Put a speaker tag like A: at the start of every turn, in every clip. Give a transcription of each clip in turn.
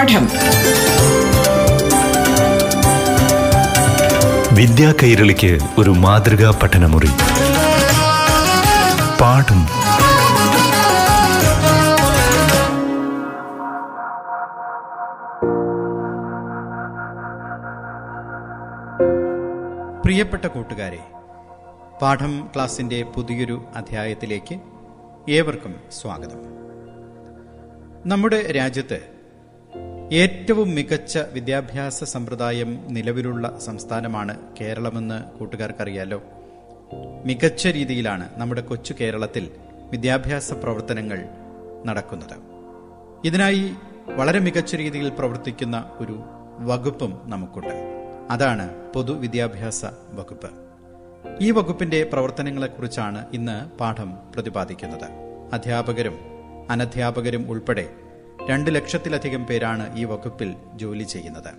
A: പാഠം.
B: വിദ്യാ കൈരളിക്ക് ഒരു മാതൃകാ പഠനമുറി. പാഠം.
C: പ്രിയപ്പെട്ട കൂട്ടുകാരെ പാഠം ക്ലാസിന്റെ പുതിയൊരു അധ്യായത്തിലേക്ക് ഏവർക്കും സ്വാഗതം. നമ്മുടെ രാജ്യത്ത് ഏറ്റവും മികച്ച വിദ്യാഭ്യാസ സമ്പ്രദായം നിലവിലുള്ള സംസ്ഥാനമാണ് കേരളമെന്ന് കൂട്ടുകാർക്കറിയാലോ. മികച്ച രീതിയിലാണ് നമ്മുടെ കൊച്ചു കേരളത്തിൽ വിദ്യാഭ്യാസ പ്രവർത്തനങ്ങൾ നടക്കുന്നത്. ഇതിനായി വളരെ മികച്ച രീതിയിൽ പ്രവർത്തിക്കുന്ന ഒരു വകുപ്പും നമുക്കുണ്ട്. അതാണ് പൊതുവിദ്യാഭ്യാസ വകുപ്പ്. ഈ വകുപ്പിന്റെ പ്രവർത്തനങ്ങളെക്കുറിച്ചാണ് ഇന്ന് പാഠം പ്രതിപാദിക്കുന്നത്. അധ്യാപകരും അനധ്യാപകരും ഉൾപ്പെടെ രണ്ട് ലക്ഷത്തിലധികം പേരാണ് ഈ വകുപ്പിൽ ജോലി ചെയ്യുന്നത്.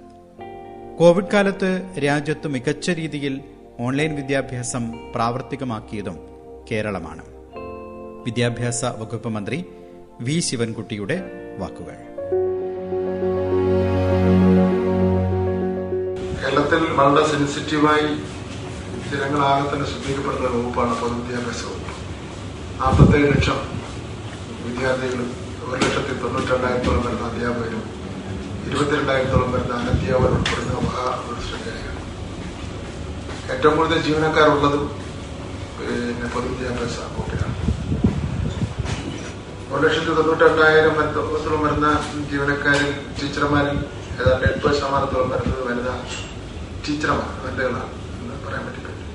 C: കോവിഡ് കാലത്ത് രാജ്യത്ത് മികച്ച രീതിയിൽ ഓൺലൈൻ വിദ്യാഭ്യാസം പ്രാവർത്തികമാക്കിയതും കേരളമാണ്. വിദ്യാഭ്യാസ വകുപ്പ് മന്ത്രി വി ശിവൻകുട്ടിയുടെ വാക്കുകൾ.
D: കേരളത്തിൽ വളരെ സെൻസിറ്റീവായി ജനങ്ങളാകെ തന്നെ ശ്രദ്ധിക്കപ്പെടുന്ന വകുപ്പാണ് പൊതുവിദ്യാഭ്യാസ വകുപ്പ്. നാൽപ്പത്തേഴ് ലക്ഷം വിദ്യാർത്ഥികളും ഒരു ലക്ഷത്തി തൊണ്ണൂറ്റിരണ്ടായിരത്തോളം വരുന്ന അധ്യാപകരും ഇരുപത്തിരണ്ടായിരത്തോളം വരുന്ന അനധ്യാപകർ ഉൾപ്പെടുന്ന മഹാ ഏറ്റവും കൂടുതൽ ജീവനക്കാരുള്ളതും പിന്നെ പൊതുവിദ്യാഭ്യാസ വകുപ്പിലാണ്. ഒരു ലക്ഷത്തി തൊണ്ണൂറ്റിരണ്ടായിരം വരുത്തോളം വരുന്ന ജീവനക്കാരിൽ ടീച്ചർമാരിൽ ഏതാണ്ട് എൺപത് ശതമാനത്തോളം വരുന്നത് വനിതാ ടീച്ചർമാർ വനിതകളാണ് എന്ന് പറയാൻ പറ്റില്ല. പറ്റും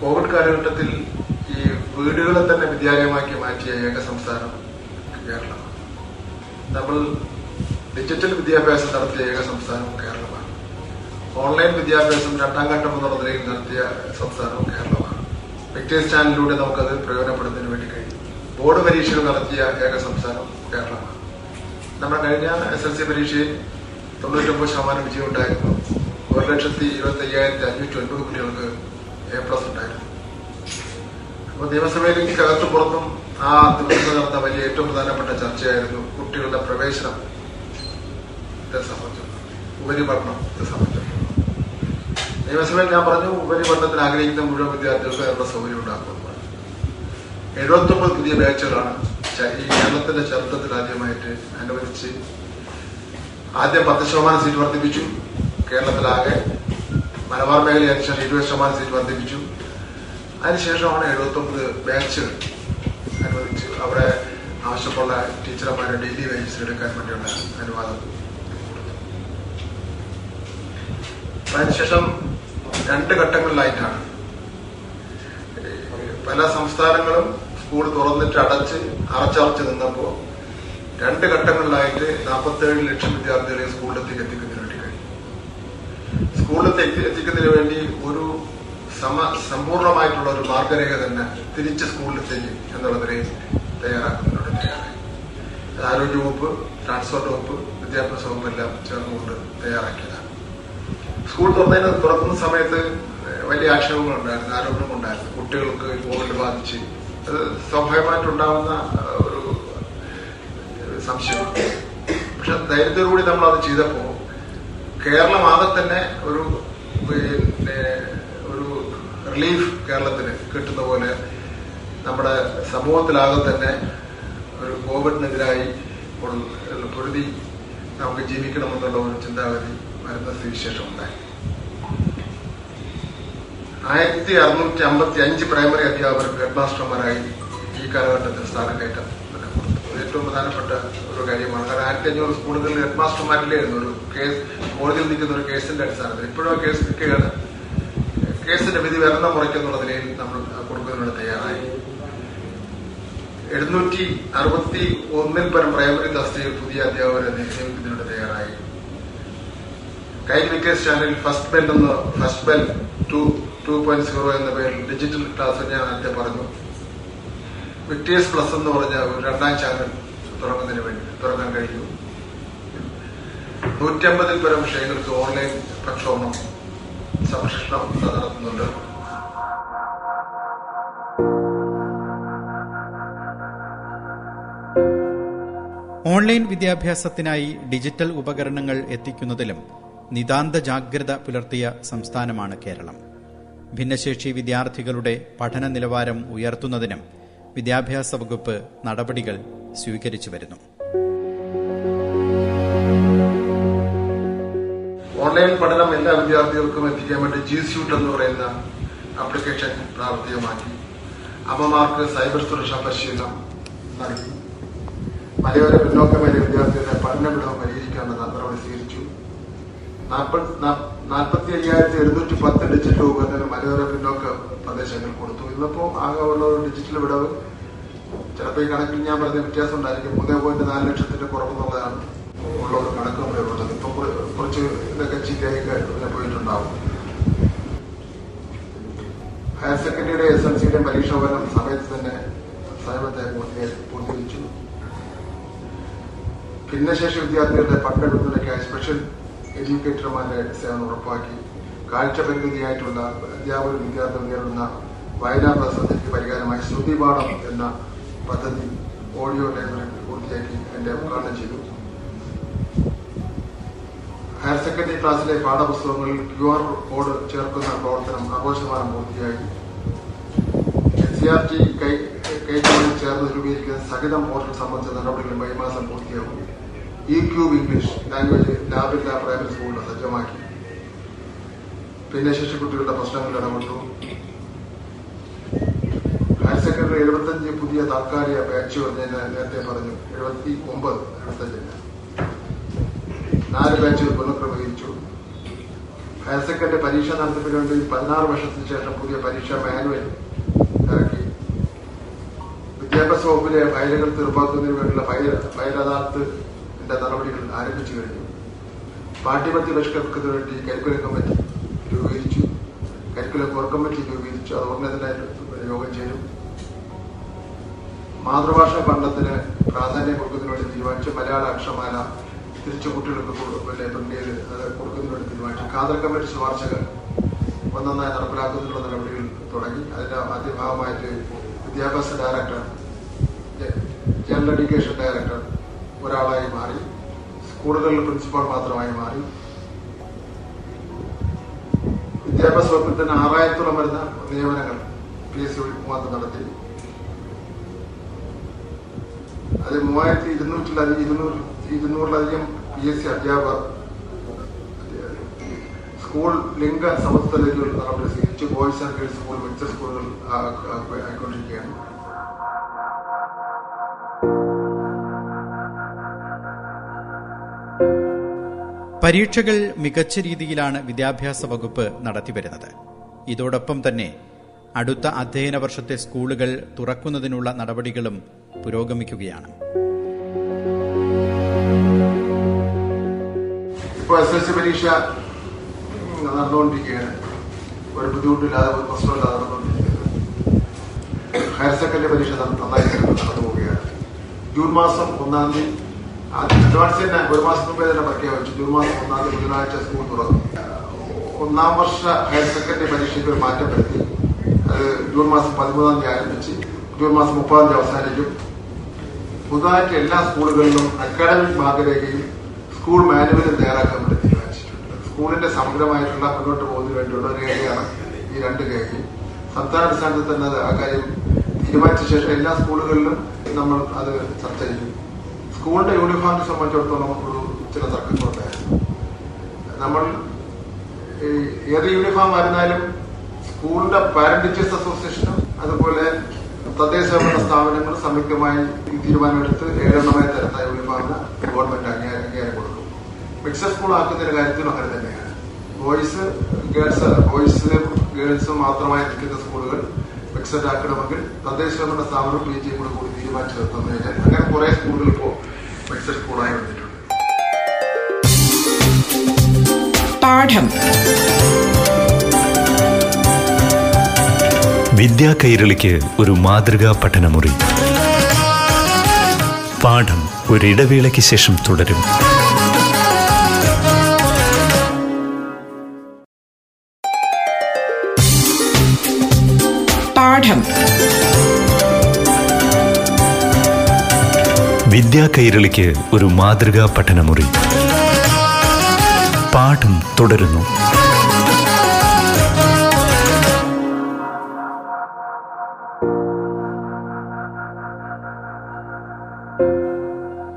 D: കോവിഡ് കാലഘട്ടത്തിൽ ഈ വീടുകളെ തന്നെ വിദ്യാലയമാക്കി മാറ്റിയ ഏക സംസ്ഥാനം കേരളമാണ് നമ്മൾ ഡിജിറ്റൽ വിദ്യാഭ്യാസം നടത്തിയ ഏക സംസ്ഥാനവും കേരളമാണ്. ഓൺലൈൻ വിദ്യാഭ്യാസം രണ്ടാം ഘട്ടം എന്നുള്ള നിലയിൽ നടത്തിയ സംസ്ഥാനവും കേരളമാണ്. വിക്ടേഴ്സ് ചാനലിലൂടെ നമുക്കത് പ്രയോജനപ്പെടുന്നതിന് വേണ്ടി കഴിയും. ബോർഡ് പരീക്ഷകൾ നടത്തിയ ഏക സംസ്ഥാനം കേരളമാണ്. നമ്മുടെ കഴിഞ്ഞ എസ് എൽ സി പരീക്ഷയിൽ തൊണ്ണൂറ്റൊമ്പത് ശതമാനം വിജയം ഉണ്ടായിരുന്നു. ഒരു ലക്ഷത്തി ഇരുപത്തി അയ്യായിരത്തി അഞ്ഞൂറ്റി ഒൻപത് കുട്ടികൾക്ക് എ പ്ലസ് ഉണ്ടായിരുന്നു. അപ്പോൾ നിയമസഭയിലേക്ക് അകത്തും പുറത്തും ആ ദിവസം നടന്ന വലിയ ഏറ്റവും പ്രധാനപ്പെട്ട ചർച്ചയായിരുന്നു കുട്ടികളുടെ പ്രവേശനം. സംബന്ധിച്ചു. ഉപരിപഠനത്തെ സംബന്ധിച്ചു. നിയമസഭയിൽ ഞാൻ പറഞ്ഞു ഉപരിപഠനത്തിന് ആഗ്രഹിക്കുന്ന മുഴുവൻ വിദ്യാർത്ഥികൾക്ക് അവരുടെ സൗകര്യം ഉണ്ടാക്കുന്നു എഴുപത്തൊമ്പത് പുതിയ ബാച്ചുകളാണ്. ഈ കേരളത്തിന്റെ ചരിത്രത്തിൽ ആദ്യമായിട്ട് അനുവദിച്ച് ആദ്യം പത്ത് ശതമാനം സീറ്റ് വർദ്ധിപ്പിച്ചു. കേരളത്തിലാകെ മലബാർ മേഖലയിൽ അനുസരിച്ച് ഇരുപത് ശതമാനം സീറ്റ് വർദ്ധിപ്പിച്ചു. അതിനുശേഷമാണ് എഴുപത്തി ഒമ്പത് ബാച്ചുകൾ അവിടെ ആവശ്യമുള്ള ടീച്ചർമാരെ ഡെയിലി വേജസ് എടുക്കാൻ വേണ്ടിയുള്ള അനുവാദം. അതിനുശേഷം രണ്ട് ഘട്ടങ്ങളിലായിട്ടാണ്. പല സംസ്ഥാനങ്ങളും സ്കൂൾ തുറന്നിട്ട് അടച്ച് അറച്ചറച്ച് നിന്നപ്പോ രണ്ട് ഘട്ടങ്ങളിലായിട്ട് നാൽപ്പത്തേഴ് ലക്ഷം വിദ്യാർത്ഥികളെ സ്കൂളിലേക്ക് എത്തിക്കുന്നതിന് വേണ്ടി കഴിഞ്ഞു. സ്കൂളിലേക്ക് എത്തിക്കുന്നതിന് വേണ്ടി ഒരു സമ സമ്പൂർണമായിട്ടുള്ള ഒരു മാർഗരേഖ തന്നെ തിരിച്ച് സ്കൂളിലെത്തേക്ക് എന്നുള്ളതിനെ തയ്യാറാക്കുന്നതിനോട് തയ്യാറായി ആരോഗ്യ വകുപ്പ് ട്രാൻസ്പോർട്ട് വകുപ്പ് വിദ്യാഭ്യാസ വകുപ്പ് എല്ലാം ചേർന്നുകൊണ്ട് തയ്യാറാക്കിയതാണ്. സ്കൂൾ തുറന്നതിന് തുറക്കുന്ന സമയത്ത് വലിയ ആക്ഷേപങ്ങളുണ്ടായിരുന്നു ആരോപണമുണ്ടായിരുന്നു കുട്ടികൾക്ക് കോവിഡ് ബാധിച്ച്. അത് സ്വാഭാവികമായിട്ടുണ്ടാവുന്ന ഒരു സംശയം. പക്ഷെ ധൈര്യത്തോടുകൂടി നമ്മൾ അത് ചെയ്തപ്പോ കേരളം ആകെ തന്നെ ഒരു പിന്നെ ഒരു റിലീഫ് കേരളത്തിന് കിട്ടുന്ന പോലെ നമ്മുടെ സമൂഹത്തിലാകെ തന്നെ ഒരു കോവിഡിനെതിരായി പൊരുതി നമുക്ക് ജീവിക്കണമെന്നുള്ള ഒരു ചിന്താഗതി വരുന്ന സ്ഥിതിവിശേഷം ഉണ്ടായി. ആയിരത്തി അറുന്നൂറ്റി അമ്പത്തി അഞ്ച് പ്രൈമറി അധ്യാപകർക്ക് ഹെഡ് മാസ്റ്റർമാരായി ഈ കാലഘട്ടത്തിൽ സ്ഥാനം കയറ്റം ഏറ്റവും പ്രധാനപ്പെട്ട ഒരു കാര്യമാണ്. കാരണം ആയിരത്തി അഞ്ഞൂറ് സ്കൂളുകളിൽ ഹെഡ് മാസ്റ്റർമാരിലായിരുന്നു ഒരു കേസ് കോടതിയിൽ നിൽക്കുന്ന ഒരു കേസിന്റെ അടിസ്ഥാനത്തിൽ. ഇപ്പോഴും ആ കേസ് കേസിന്റെ വിധി വരണം മുറയ്ക്കെന്നുള്ള നമ്മൾ കൊടുക്കുന്നതിനോട് തയ്യാറായി. എഴുന്നൂറ്റി അറുപത്തി ഒന്നിൽ പരം പ്രൈമറി തസ്തികയിൽ പുതിയ അധ്യാപകരെ നിയമിക്കുന്നതിനോട് തയ്യാറായി. കൈ വിക്കേഴ്സ് ചാനൽ ഫസ്റ്റ് ബെൽ എന്ന first bell two two point zero എന്ന പേരിൽ ഡിജിറ്റൽ ക്ലാസ് ഞാൻ നേരത്തെ പറഞ്ഞു. വിക്ടേഴ്സ് പ്ലസ് എന്ന് പറഞ്ഞ ഒരു രണ്ടാം ചാനൽ തുറക്കുന്നതിന് വേണ്ടി തുറക്കാൻ കഴിഞ്ഞു. നൂറ്റമ്പതിൽ പരം വിഷയങ്ങൾക്ക് ഓൺലൈൻ പ്രക്ഷോഭണം സംരക്ഷണം നടത്തുന്നുണ്ട്.
C: ഓൺലൈൻ വിദ്യാഭ്യാസത്തിനായി ഡിജിറ്റൽ ഉപകരണങ്ങൾ എത്തിക്കുന്നതിലും നിതാന്ത ജാഗ്രത പുലർത്തിയ സംസ്ഥാനമാണ് കേരളം. ഭിന്നശേഷി വിദ്യാർത്ഥികളുടെ പഠന നിലവാരം ഉയർത്തുന്നതിനും വിദ്യാഭ്യാസ വകുപ്പ് നടപടികൾ സ്വീകരിച്ചു വരുന്നു.
D: ഓൺലൈൻ പഠനം എല്ലാ വിദ്യാർത്ഥികൾക്കും എത്തിക്കാൻ വേണ്ടി ജി സ്യൂട്ട് എന്ന് പറയുന്ന ആപ്ലിക്കേഷൻ പ്രാവർത്തികമാക്കി. അമ്മമാർക്ക് സൈബർ സുരക്ഷാ പരിശീലനം നൽകി. മലയോര പിന്നോക്ക മേല വിദ്യാർത്ഥികളുടെ പഠനവിടം പരിഹരിക്കാനുള്ള നടപടി സ്വീകരിച്ചു നാൽപ്പത്തി അയ്യായിരത്തി എഴുന്നൂറ്റി പത്ത് ഡിജിറ്റൽ ഉപകരണങ്ങൾ മലയോര പിന്നോക്ക പ്രദേശങ്ങൾ കൊടുത്തു. ഇന്നിപ്പോ ആകെ ഉള്ള ഒരു ഡിജിറ്റൽ വിടവ്. ചിലപ്പോൾ ഈ കണക്കിൽ ഞാൻ പറഞ്ഞ വ്യത്യാസം ഉണ്ടായിരിക്കും. മൂന്നേ പോയിന്റ് നാല് ലക്ഷത്തിന്റെ കുറവെന്നുള്ളതാണ് ഉള്ള ഒരു കണക്ക് ഉള്ളത്. ഇപ്പൊ കുറച്ച് ഇതൊക്കെ ചില്ലയൊക്കെ പോയിട്ടുണ്ടാവും. ഹയർ സെക്കൻഡറിയുടെ എസ് എൽ സിയുടെ പരീക്ഷ ഫലം സമയത്ത് തന്നെ സമയത്തെ പൂർത്തി- പൂർത്തീകരിച്ചു. ഭിന്നശേഷി വിദ്യാർത്ഥികളുടെ പങ്കെടുക്കുന്നതിനൊക്കെയായി സ്പെഷ്യൽ എഡ്യൂക്കേറ്റർമാരുടെ സേവനം ഉറപ്പാക്കി കാഴ്ച പരിമിതിയായിട്ടുള്ള അധ്യാപക വിദ്യാർത്ഥികൾ നേരിടുന്ന വയനാ പ്രതിസന്ധിക്ക് പരിഹാരമായി ശ്രുതിപാഠം എന്ന പദ്ധതി ഓഡിയോ ലൈബ്രറി പൂർത്തിയാക്കി എന്റെ ഉദ്ഘാടനം ചെയ്തു ഹയർ സെക്കൻഡറി ക്ലാസ്സിലെ പാഠപുസ്തകങ്ങളിൽ ക്യു ആർ കോഡ് ചേർക്കുന്ന പ്രവർത്തനം ആഘോഷമാനം പൂർത്തിയായി എൻ ടി കൈകളിൽ ചേർന്ന് രൂപീകരിക്കുന്ന സഹിതം പോർട്ടൽ സംബന്ധിച്ച നടപടികൾ മെയ് മാസം പൂർത്തിയാകും ഇ ക്യൂബ് ഇംഗ്ലീഷ് ലാംഗ്വേജ് ലാബില്ല പ്രൈമറി സ്കൂളിൽ സജ്ജമാക്കി. ഭിന്നശേഷി കുട്ടികളുടെ പ്രശ്നങ്ങളിൽ ഇടപെട്ടു. ഹയർ സെക്കൻഡറി എഴുപത്തഞ്ച് പുതിയ താൽക്കാലിക ബാച്ച് ഞാൻ നേരത്തെ പറഞ്ഞു. എഴുപത്തി ഒമ്പത് എഴുപത്തഞ്ചിന് നാല് ബാച്ചുകൾ പുനഃക്രമീകരിച്ചു. ഹയർ സെക്കൻഡറി പരീക്ഷ നടത്തിപ്പിന് വേണ്ടി പതിനാറ് വർഷത്തിന് ശേഷം പുതിയ പരീക്ഷാ മാനുവൽ ഇറക്കി. വിദ്യാഭ്യാസ വകുപ്പിലെ ഫയലുകൾ തീർപ്പാക്കുന്നതിന് വേണ്ടിയുള്ള ഫയൽ ഫയൽ അദാലത്തിന്റെ നടപടികൾ ആരംഭിച്ചു കഴിഞ്ഞു. പാഠ്യപദ്ധതി പരിഷ്കരിക്കുന്നതിന് വേണ്ടി കരിക്കുലം കമ്മിറ്റി രൂപീകരിച്ചു. കരിക്കുലം കോർ കമ്മിറ്റി രൂപീകരിച്ചു. അത് ഉടനെ യോഗം ചേരും. മാതൃഭാഷാ പഠനത്തിന് പ്രാധാന്യം കൊടുക്കുന്നതിന് വേണ്ടി തീരുമാനിച്ചു മലയാള അക്ഷരമാല തിരിച്ചു കുട്ടികൾക്ക് കൊടു- പിന്നെ ചെയ്ത് അത് കൊടുക്കുന്നതിന് തീരുമാനിച്ചു. കാതൽ കമ്മിറ്റി ശുപാർശകൾ ഒന്നൊന്നായി നടപ്പിലാക്കുന്നതിനുള്ള നടപടികൾ തുടങ്ങി. അതിന്റെ ആദ്യ ഭാഗമായിട്ട് വിദ്യാഭ്യാസ ഡയറക്ടർ ജനറൽ എഡ്യൂക്കേഷൻ ഡയറക്ടർ ഒരാളായി മാറി സ്കൂളുകളിൽ പ്രിൻസിപ്പാൾ മാത്രമായി മാറി. വിദ്യാഭ്യാസ വകുപ്പിൽ തന്നെ ആറായിരത്തോളം വരുന്ന നിയമനങ്ങൾ പി എസ് സി മുഖാന്തരം നടത്തി. അത് മൂവായിരത്തി ഇരുന്നൂറ്റിലധികം ഇരുന്നൂറ് ഇരുന്നൂറിലധികം പി എസ് സി അധ്യാപകർ സ്കൂൾ ലിംഗ സമത്വത്തിലേക്ക് നടപടി സ്വീകരിച്ചു boys and girls school mixed സ്കൂളുകൾ ആയിക്കൊണ്ടിരിക്കുകയാണ്.
C: പരീക്ഷകൾ മികച്ച രീതിയിലാണ് വിദ്യാഭ്യാസ വകുപ്പ് നടത്തിവരുന്നത്. ഇതോടൊപ്പം തന്നെ അടുത്ത അധ്യയന വർഷത്തെ സ്കൂളുകൾ തുറക്കുന്നതിനുള്ള നടപടികളും പുരോഗമിക്കുകയാണ്.
D: പരീക്ഷ നടന്നുകൊണ്ടിരിക്കുകയാണ്. ഒരു ബുദ്ധിമുട്ടില്ലാതെ ഹയർ സെക്കൻഡറി പരീക്ഷ ജൂൺ മാസം ഒന്നാം തീയതി അഡ്വാൻസ് തന്നെ ഒരു മാസം മുമ്പേ തന്നെ പ്രഖ്യാപിച്ചു ജൂൺ മാസം ഒന്നാം തീയതി ബുധനാഴ്ച സ്കൂൾ തുറന്നു. ഒന്നാം വർഷ ഹയർ സെക്കൻഡറി പരീക്ഷയ്ക്ക് ഒരു മാറ്റം വരുത്തി. അത് ജൂൺ മാസം പതിമൂന്നാം തീയതി ആരംഭിച്ച് ജൂൺ മാസം മുപ്പതാം തീയതി അവസാനിക്കും. പുതുതായിട്ട് എല്ലാ സ്കൂളുകളിലും അക്കാഡമിക് മാർഗരേഖയും സ്കൂൾ മാനുവലും തയ്യാറാക്കാൻ വേണ്ടി തീരുമാനിച്ചിട്ടുണ്ട്. സ്കൂളിന്റെ സമഗ്രമായിട്ടുള്ള മുന്നോട്ട് പോകുന്നതിന് വേണ്ടിയുള്ള ഒരു രേഖയാണ് ഈ രണ്ട് രേഖയും സംസ്ഥാന അടിസ്ഥാനത്തിൽ തന്നെ അത് ആ കാര്യം തീരുമാനിച്ച ശേഷം എല്ലാ സ്കൂളുകളിലും നമ്മൾ അത് ചർച്ച ചെയ്യും. സ്കൂളിന്റെ യൂണിഫോമിനെ സംബന്ധിച്ചിടത്തോളം ഒരു ചില തർക്കങ്ങളുണ്ടായിരുന്നു നമ്മൾ ഏത് യൂണിഫോം വരുന്നാലും സ്കൂളിന്റെ പാരന്റ് ടീച്ചേഴ്സ് അസോസിയേഷനും അതുപോലെ തദ്ദേശ ഭരണ സ്ഥാപനങ്ങൾ സംയുക്തമായി തീരുമാനമെടുത്ത് ഏഴെണ്ണമായി തരുന്ന യൂണിഫോമിന് ഗവൺമെന്റ് അംഗീകാരം കൊടുക്കും. മിക്സഡ് സ്കൂൾ ആക്കുന്നതിന്റെ കാര്യത്തിലും അങ്ങനെ തന്നെയാണ്. ബോയ്സ് ഗേൾസ് ബോയ്സ് ഗേൾസും മാത്രമായി നിൽക്കുന്ന സ്കൂളുകൾ മിക്സഡ് ആക്കണമെങ്കിൽ തദ്ദേശ ഭരണ സ്ഥാപനം പി ജിയും കൂടെ കൂടി തീരുമാനിച്ചു നിർത്തുന്നതിന് അങ്ങനെ കുറെ സ്കൂളുകൾ ഇപ്പോൾ മിക്സഡ് സ്കൂളായി വന്നിട്ടുണ്ട്.
A: പാഠം.
B: വിദ്യാ കൈരളിക്ക് ഒരു മാതൃകാ പഠനമുറി. പാഠം ഒരിടവേളയ്ക്ക് ശേഷം തുടരും. വിദ്യാ കൈരളിക്ക് ഒരു മാതൃകാ പഠനമുറി. പാഠം തുടരുന്നു.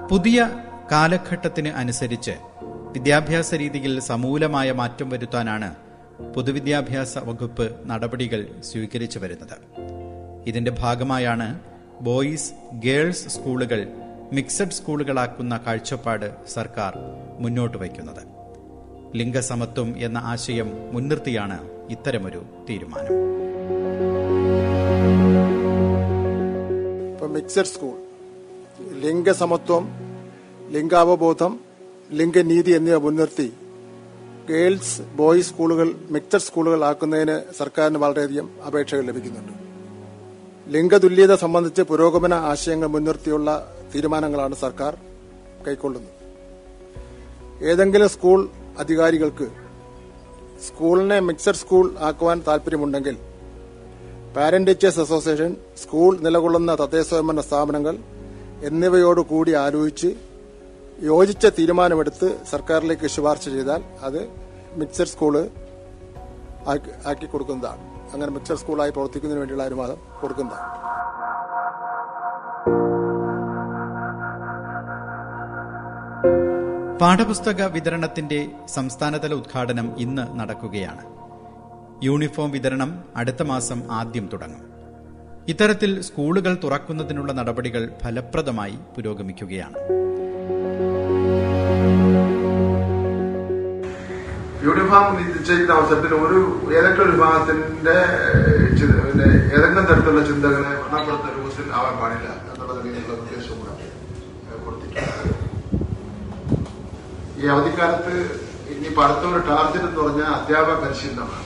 C: പുതിയ കാലഘട്ടത്തിന് അനുസരിച്ച് വിദ്യാഭ്യാസ രീതിയിൽ സമൂലമായ മാറ്റം വരുത്താനാണ് പൊതുവിദ്യാഭ്യാസ വകുപ്പ് നടപടികൾ സ്വീകരിച്ചു വരുന്നത്. ഇതിന്റെ ഭാഗമായാണ് ബോയ്സ് ഗേൾസ് സ്കൂളുകൾ മിക്സഡ് സ്കൂളുകളാക്കുന്ന കാഴ്ചപ്പാട് സർക്കാർ മുന്നോട്ട് വയ്ക്കുന്നത്. ലിംഗസമത്വം എന്ന ആശയം മുൻനിർത്തിയാണ് ഇത്തരമൊരു തീരുമാനം.
E: മിക്സഡ് സ്കൂൾ ലിംഗസമത്വം ലിംഗാവബോധം ലിംഗനീതി എന്നിവ മുൻനിർത്തി ഗേൾസ് ബോയ്സ് സ്കൂളുകൾ മിക്സഡ് സ്കൂളുകൾ ആക്കുന്നതിന് സർക്കാരിന് വളരെയധികം അപേക്ഷകൾ ലഭിക്കുന്നുണ്ട്. ലിംഗതുല്യത സംബന്ധിച്ച് പുരോഗമന ആശയങ്ങൾ മുൻനിർത്തിയുള്ള തീരുമാനങ്ങളാണ് സർക്കാർ കൈക്കൊള്ളുന്നത്. ഏതെങ്കിലും സ്കൂൾ അധികാരികൾക്ക് സ്കൂളിനെ മിക്സഡ് സ്കൂൾ ആക്കുവാൻ താൽപര്യമുണ്ടെങ്കിൽ പാരന്റ് ടീച്ചേഴ്സ് അസോസിയേഷൻ സ്കൂൾ നിലകൊള്ളുന്ന തദ്ദേശ സ്വയംഭരണ സ്ഥാപനങ്ങൾ എന്നിവയോടുകൂടി ആലോചിച്ച് യോജിച്ച തീരുമാനമെടുത്ത് സർക്കാരിലേക്ക് ശുപാർശ ചെയ്താൽ അത് മിക്സഡ് സ്കൂൾ ആക്കി കൊടുക്കുന്നതാണ്. അങ്ങനെ മിക്സഡ് സ്കൂളായി പ്രവർത്തിക്കുന്നതിന് വേണ്ടിയുള്ള അനുവാദം കൊടുക്കുന്നതാണ്.
C: പാഠപുസ്തക വിതരണത്തിന്റെ സംസ്ഥാനതല ഉദ്ഘാടനം ഇന്ന് നടക്കുകയാണ്. യൂണിഫോം വിതരണം അടുത്ത മാസം ആദ്യം തുടങ്ങും. ഇത്തരത്തിൽ സ്കൂളുകൾ തുറക്കുന്നതിനുള്ള നടപടികൾ ഫലപ്രദമായി പുരോഗമിക്കുകയാണ്.
D: യൂണിഫോം നിശ്ചയിക്കുന്ന അവസരത്തിൽ ഒരു ഏതെങ്കിലും വിഭാഗത്തിന്റെ ഏതെങ്കിലും തരത്തിലുള്ള ചിന്തകളെ വർണപ്പെടുത്ത രൂപത്തിൽ ആവാൻ പാടില്ല എന്നുള്ള നിലയിലുള്ള ഈ അവധിക്കാലത്ത് ഇനി അടുത്ത ഒരു ടാർഗറ്റ് എന്ന് പറഞ്ഞാൽ അധ്യാപക പരിശീലനമാണ്.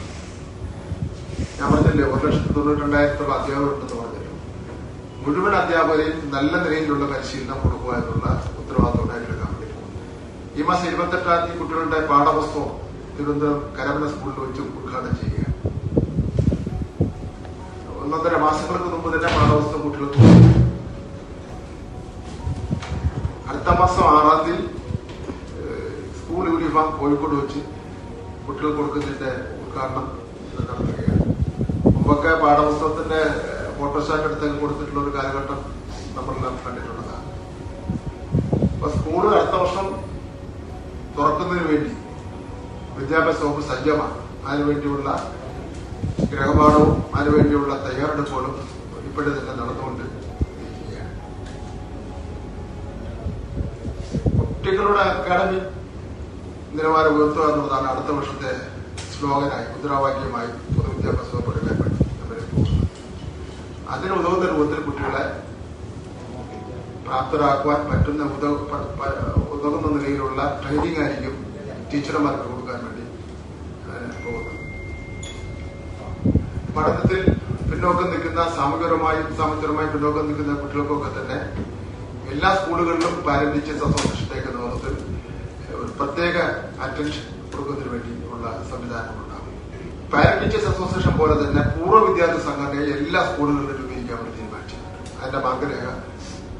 D: ഞാൻ പറഞ്ഞില്ലേ ഒരു ലക്ഷത്തി തൊണ്ണൂറ്റി രണ്ടായിരത്തോളം അധ്യാപകരുണ്ടെന്ന് പറഞ്ഞല്ലോ. മുഴുവൻ അധ്യാപകരെയും നല്ല നിലയിലുള്ള പരിശീലനം കൊടുക്കുക എന്നുള്ള ഉത്തരവാദിത്വം എടുക്കാൻ ഈ മാസം ഇരുപത്തെട്ടാം തീയതി കുട്ടികളുടെ പാഠപുസ്തകം തിരുവനന്തപുരം കരമന സ്കൂളിൽ വെച്ച് ഉദ്ഘാടനം ചെയ്യുക ഒന്നൊന്നര മാസങ്ങൾക്ക് മുമ്പ് തന്നെ പാഠപുസ്തകം കുട്ടികൾക്ക് അടുത്ത മാസം ആറാം തീയതി സ്കൂൾ യൂണിഫോം കോഴിക്കോട് വെച്ച് കുട്ടികൾ കൊടുക്കുന്നതിന്റെ ഉദ്ഘാടനം നടത്തുകയാണ്. മുമ്പൊക്കെ പാഠപുസ്തകത്തിന്റെ ഫോട്ടോസ്റ്റാറ്റ് എടുത്തൊക്കെ കൊടുത്തിട്ടുള്ള ഒരു കാലഘട്ടം നമ്മളെല്ലാം കണ്ടിട്ടുള്ളതാണ്. അപ്പൊ സ്കൂൾ അടുത്ത വർഷം തുറക്കുന്നതിന് വേണ്ടി വിദ്യാഭ്യാസ വകുപ്പ് സജ്ജമാണ്. അതിനുവേണ്ടിയുള്ള ഗ്രഹപാഠവും അതിനുവേണ്ടിയുള്ള തയ്യാറെടുപ്പുകളും ഇപ്പോഴും തന്നെ നടന്നുകൊണ്ട് കുട്ടികളുടെ അക്കാഡമി നിലവാരം ഉയർത്തുക എന്നുള്ളതാണ് അടുത്ത വർഷത്തെ സ്ലോഗനായി മുദ്രാവാക്യമായി പൊതുവിദ്യാഭ്യാസ വകുപ്പ് എടുക്കാൻ വേണ്ടി പോകുന്നത്. അതിന് ഉതകുന്ന രൂപത്തിൽ കുട്ടികളെ പ്രാപ്തരാക്കുവാൻ പറ്റുന്ന ഉതകുന്ന നിലയിലുള്ള ട്രെയിനിങ് ആയിരിക്കും ടീച്ചർമാർക്ക് കൊടുക്കാൻ വേണ്ടി പോകുന്നത്. പഠനത്തിൽ പിന്നോക്കം നിൽക്കുന്ന സാമൂഹികപരമായും സാമ്പത്തികപരമായും പിന്നോക്കം നിൽക്കുന്ന കുട്ടികൾക്കൊക്കെ തന്നെ എല്ലാ സ്കൂളുകളിലും പാരന്റ് ടീച്ചേഴ്സ് അസോസിയേഷന്റെ നേതൃത്വത്തിൽ ഒരു പ്രത്യേക അറ്റൻഷൻ കൊടുക്കുന്നതിന് വേണ്ടി ഉള്ള സംവിധാനം ഉണ്ടാകും പാരന്റ് ടീച്ചേഴ്സ് അസോസിയേഷൻ പോലെ തന്നെ പൂർവ വിദ്യാർത്ഥി സംഘടനയെ എല്ലാ സ്കൂളുകളിലും രൂപീകരിക്കാൻ വേണ്ടി തീരുമാനിച്ചിട്ടുണ്ട്. അതിന്റെ മാർഗരേഖ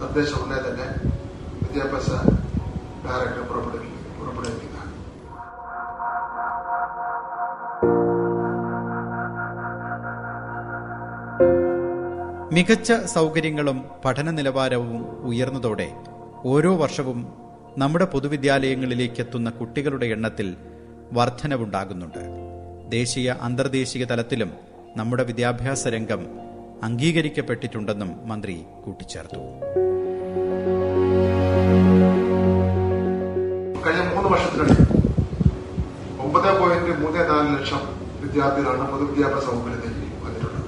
D: നിർദ്ദേശം ഉടനെ തന്നെ വിദ്യാഭ്യാസ ഡയറക്ടർ പുറപ്പെടുവി പുറപ്പെടുവിക്കുന്നതാണ്.
C: മികച്ച സൗകര്യങ്ങളും പഠന നിലവാരവും ഉയർന്നതോടെ ഓരോ വർഷവും നമ്മുടെ പൊതുവിദ്യാലയങ്ങളിലേക്ക് എത്തുന്ന കുട്ടികളുടെ എണ്ണത്തിൽ വർധനവുണ്ടാകുന്നുണ്ട്. ദേശീയ അന്തർദേശീയ തലത്തിലും നമ്മുടെ വിദ്യാഭ്യാസ രംഗം അംഗീകരിക്കപ്പെട്ടിട്ടുണ്ടെന്നും മന്ത്രി കൂട്ടിച്ചേർത്തു.
D: കഴിഞ്ഞ മൂന്ന് വർഷത്തിനിടയിൽ ഒമ്പത് പോയിന്റ് മൂന്ന് നാല് ലക്ഷം വിദ്യാർത്ഥികളാണ് പൊതുവിദ്യാഭ്യാസ വകുപ്പിൽ വന്നിട്ടുള്ളത്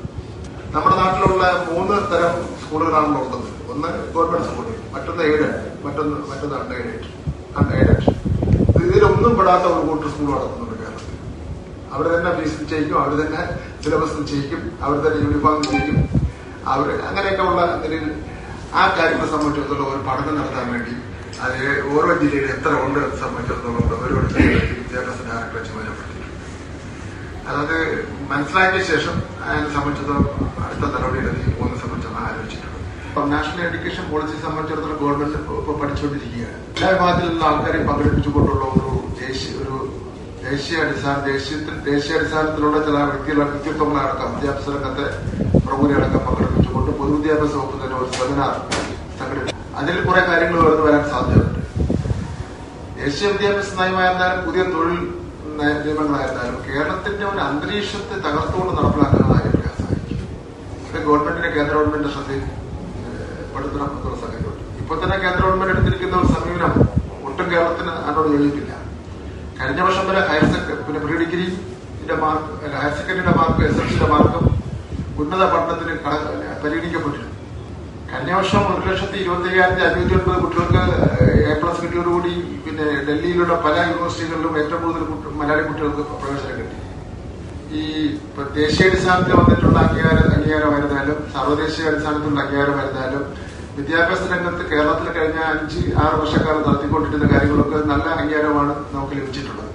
D: നമ്മുടെ നാട്ടിലുള്ള മൂന്ന് തരം സ്കൂളുകളാണ് ഉള്ളത് ഒന്ന് ഗവൺമെന്റ് സ്കൂളുകൾ മറ്റൊന്ന് എയ്ഡഡ് മറ്റൊന്ന് മറ്റൊന്ന് അൺഎയ്ഡഡ് അൺഎയ്ഡഡ് ഇതിലൊന്നും പെടാത്ത ഒരു കൂട്ടർ സ്കൂൾ നടത്തുന്നുണ്ട് കേരളത്തിൽ. അവർ തന്നെ ഫീസ് നിശ്ചയിക്കും അവർ തന്നെ സിലബസ് നിശ്ചയിക്കും അവർ തന്നെ യൂണിഫോം നിശ്ചയിക്കും. അവർ അങ്ങനെയൊക്കെ ഉള്ള നിലയിൽ ആ കാര്യങ്ങളെ സംബന്ധിച്ചിടത്തോളം ഒരു പഠനം നടത്താൻ വേണ്ടി അത് ഓരോ ജില്ലയിൽ എത്ര ഉണ്ട് സംബന്ധിച്ചിടത്തോളം ഗവൺമെന്റ് വിദ്യാഭ്യാസ ഡയറക്ടറെ ചുമതലപ്പെടുത്തിയിട്ടുണ്ട് അതായത് മനസ്സിലാക്കിയ ശേഷം അതിനെ സംബന്ധിച്ചിടത്തോളം അടുത്ത നടപടിയെടുക്കും ഇപ്പം നാഷണൽ എഡ്യൂക്കേഷൻ പോളിസി സംബന്ധിച്ചിടത്തോളം ഗവൺമെന്റ് ഇപ്പോൾ പഠിച്ചുകൊണ്ടിരിക്കുകയാണ് എല്ലാ വിഭാഗത്തിലുള്ള ആൾക്കാരെ പങ്കെടുപ്പിച്ചുകൊണ്ടുള്ള ഒരു ദേശീയ ഒരു ദേശീയ അടിസ്ഥാന ദേശീയത്തിൽ ദേശീയ അടിസ്ഥാനത്തിലുള്ള ചില വ്യക്തികളുടെ വ്യക്തിത്വങ്ങളടക്കം വിദ്യാഭ്യാസ രംഗത്തെ പ്രമുഖരടക്കം പങ്കെടുപ്പിച്ചുകൊണ്ട് പൊതുവിദ്യാഭ്യാസ വകുപ്പ് തന്നെ ഒരു സെമിനാർ സംഘടിപ്പിച്ചു. അതിൽ കുറെ കാര്യങ്ങൾ ഉയർന്നു വരാൻ സാധ്യതയുണ്ട്. ദേശീയ വിദ്യാഭ്യാസ നയമായിരുന്നാലും പുതിയ തൊഴിൽ നയ- നിയമങ്ങളായിരുന്നാലും കേരളത്തിന്റെ ഒരു അന്തരീക്ഷത്തെ തകർത്തുകൊണ്ട് നടപ്പിലാക്കുന്നതായ സാധിക്കും. ഇത് ഗവൺമെന്റിന്റെ കേന്ദ്ര ഗവൺമെന്റിന്റെ ശ്രദ്ധയിൽ ഏഹ്, പെടുത്തണം എന്നുള്ള സംഗതിയുണ്ട് ഇപ്പൊ തന്നെ കേന്ദ്ര ഗവൺമെന്റ് എടുത്തിരിക്കുന്ന ഒരു സമീപനം ഒട്ടും കേരളത്തിന് ചോദിക്കില്ല കഴിഞ്ഞ വർഷം വരെ ഹയർ സെക്കൻഡറി പിന്നെ പ്രീ ഡിഗ്രിയുടെ മാർക്ക് ഹയർ സെക്കൻഡറിയുടെ മാർക്ക് എസ് എൽ സിയുടെ മാർക്കും ഉന്നത പഠനത്തിന് പരിഗണിക്കപ്പെട്ടിരുന്നു. കഴിഞ്ഞ വർഷം ഒരു ലക്ഷത്തി ഇരുപത്തി അയ്യായിരത്തി അഞ്ഞൂറ്റി ഒൻപത് കുട്ടികൾക്ക് എ പ്ലസ് കിട്ടിയോടുകൂടി പിന്നെ ഡൽഹിയിലുള്ള പല യൂണിവേഴ്സിറ്റികളിലും ഏറ്റവും കൂടുതൽ കുട്ടി- മലയാളി കുട്ടികൾക്ക് പ്രവേശനം കിട്ടി. ഈ ദേശീയ അടിസ്ഥാനത്തിൽ വന്നിട്ടുള്ള അംഗീകാരം അംഗീകാരമായിരുന്നാലും സർവദേശീയ അടിസ്ഥാനത്തിലുള്ള അംഗീകാരമായിരുന്നാലും വിദ്യാഭ്യാസ രംഗത്ത് കേരളത്തിൽ കഴിഞ്ഞ അഞ്ച് ആറ് വർഷക്കാലം നടത്തിക്കൊണ്ടിരുന്ന കാര്യങ്ങളൊക്കെ നല്ല അംഗീകാരമാണ് നമുക്ക് ലഭിച്ചിട്ടുള്ളത്.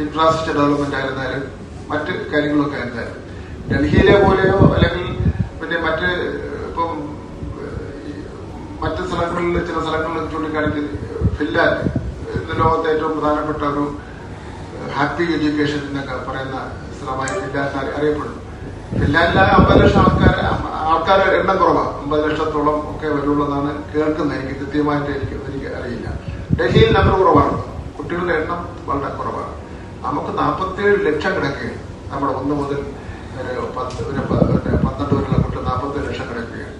D: ഇൻഫ്രാസ്ട്രക്ചർ ഡെവലപ്മെന്റ് ആയിരുന്നാലും മറ്റ് കാര്യങ്ങളൊക്കെ ആയിരുന്നാലും. ഡൽഹിയിലെ പോലെയോ അല്ലെങ്കിൽ പിന്നെ മറ്റ് ഇപ്പം മറ്റ് സ്ഥലങ്ങളിൽ ചില സ്ഥലങ്ങളിൽ ചൂണ്ടിക്കാണിക്കുന്നത് ഫിൻലാൻഡ് ഇന്ന് ലോകത്തെ ഏറ്റവും പ്രധാനപ്പെട്ട ഒരു ഹാപ്പി എഡ്യൂക്കേഷൻ എന്നൊക്കെ പറയുന്ന സ്ഥലമായി ഫിൻലാൻഡ് അറി- അറിയപ്പെടുന്നു. ഫിൻലാൻഡിലെ അമ്പത് ലക്ഷം ആൾക്കാർ ആൾക്കാർ എണ്ണം കുറവാണ് അമ്പത് ലക്ഷത്തോളം ഒക്കെ വരുള്ളതാണ് കേൾക്കുന്ന കേൾക്കുന്നത്. എനിക്ക് കൃത്യമായിട്ട് എനിക്ക് എനിക്ക് അറിയില്ല. ഡൽഹിയിൽ നമ്പർ കുറവാണ്. കുട്ടികളുടെ എണ്ണം വളരെ കുറവാണ്. നമുക്ക് നാൽപ്പത്തേഴ് ലക്ഷം കിടക്കുകയാണ്. നമ്മുടെ ഒന്ന് മുതൽ ഒരു പത്ത് ഒരു പന്ത്രണ്ട് വരെയുള്ള കുട്ടികൾ നാൽപ്പത്തേഴ് ലക്ഷം കിടക്കുകയാണ്.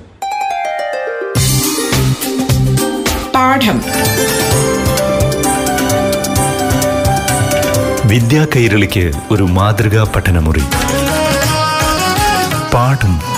A: പാഠം.
B: വിദ്യാ കൈരളിക്ക് ഒരു മാതൃകാ പഠനമുറി. പാഠം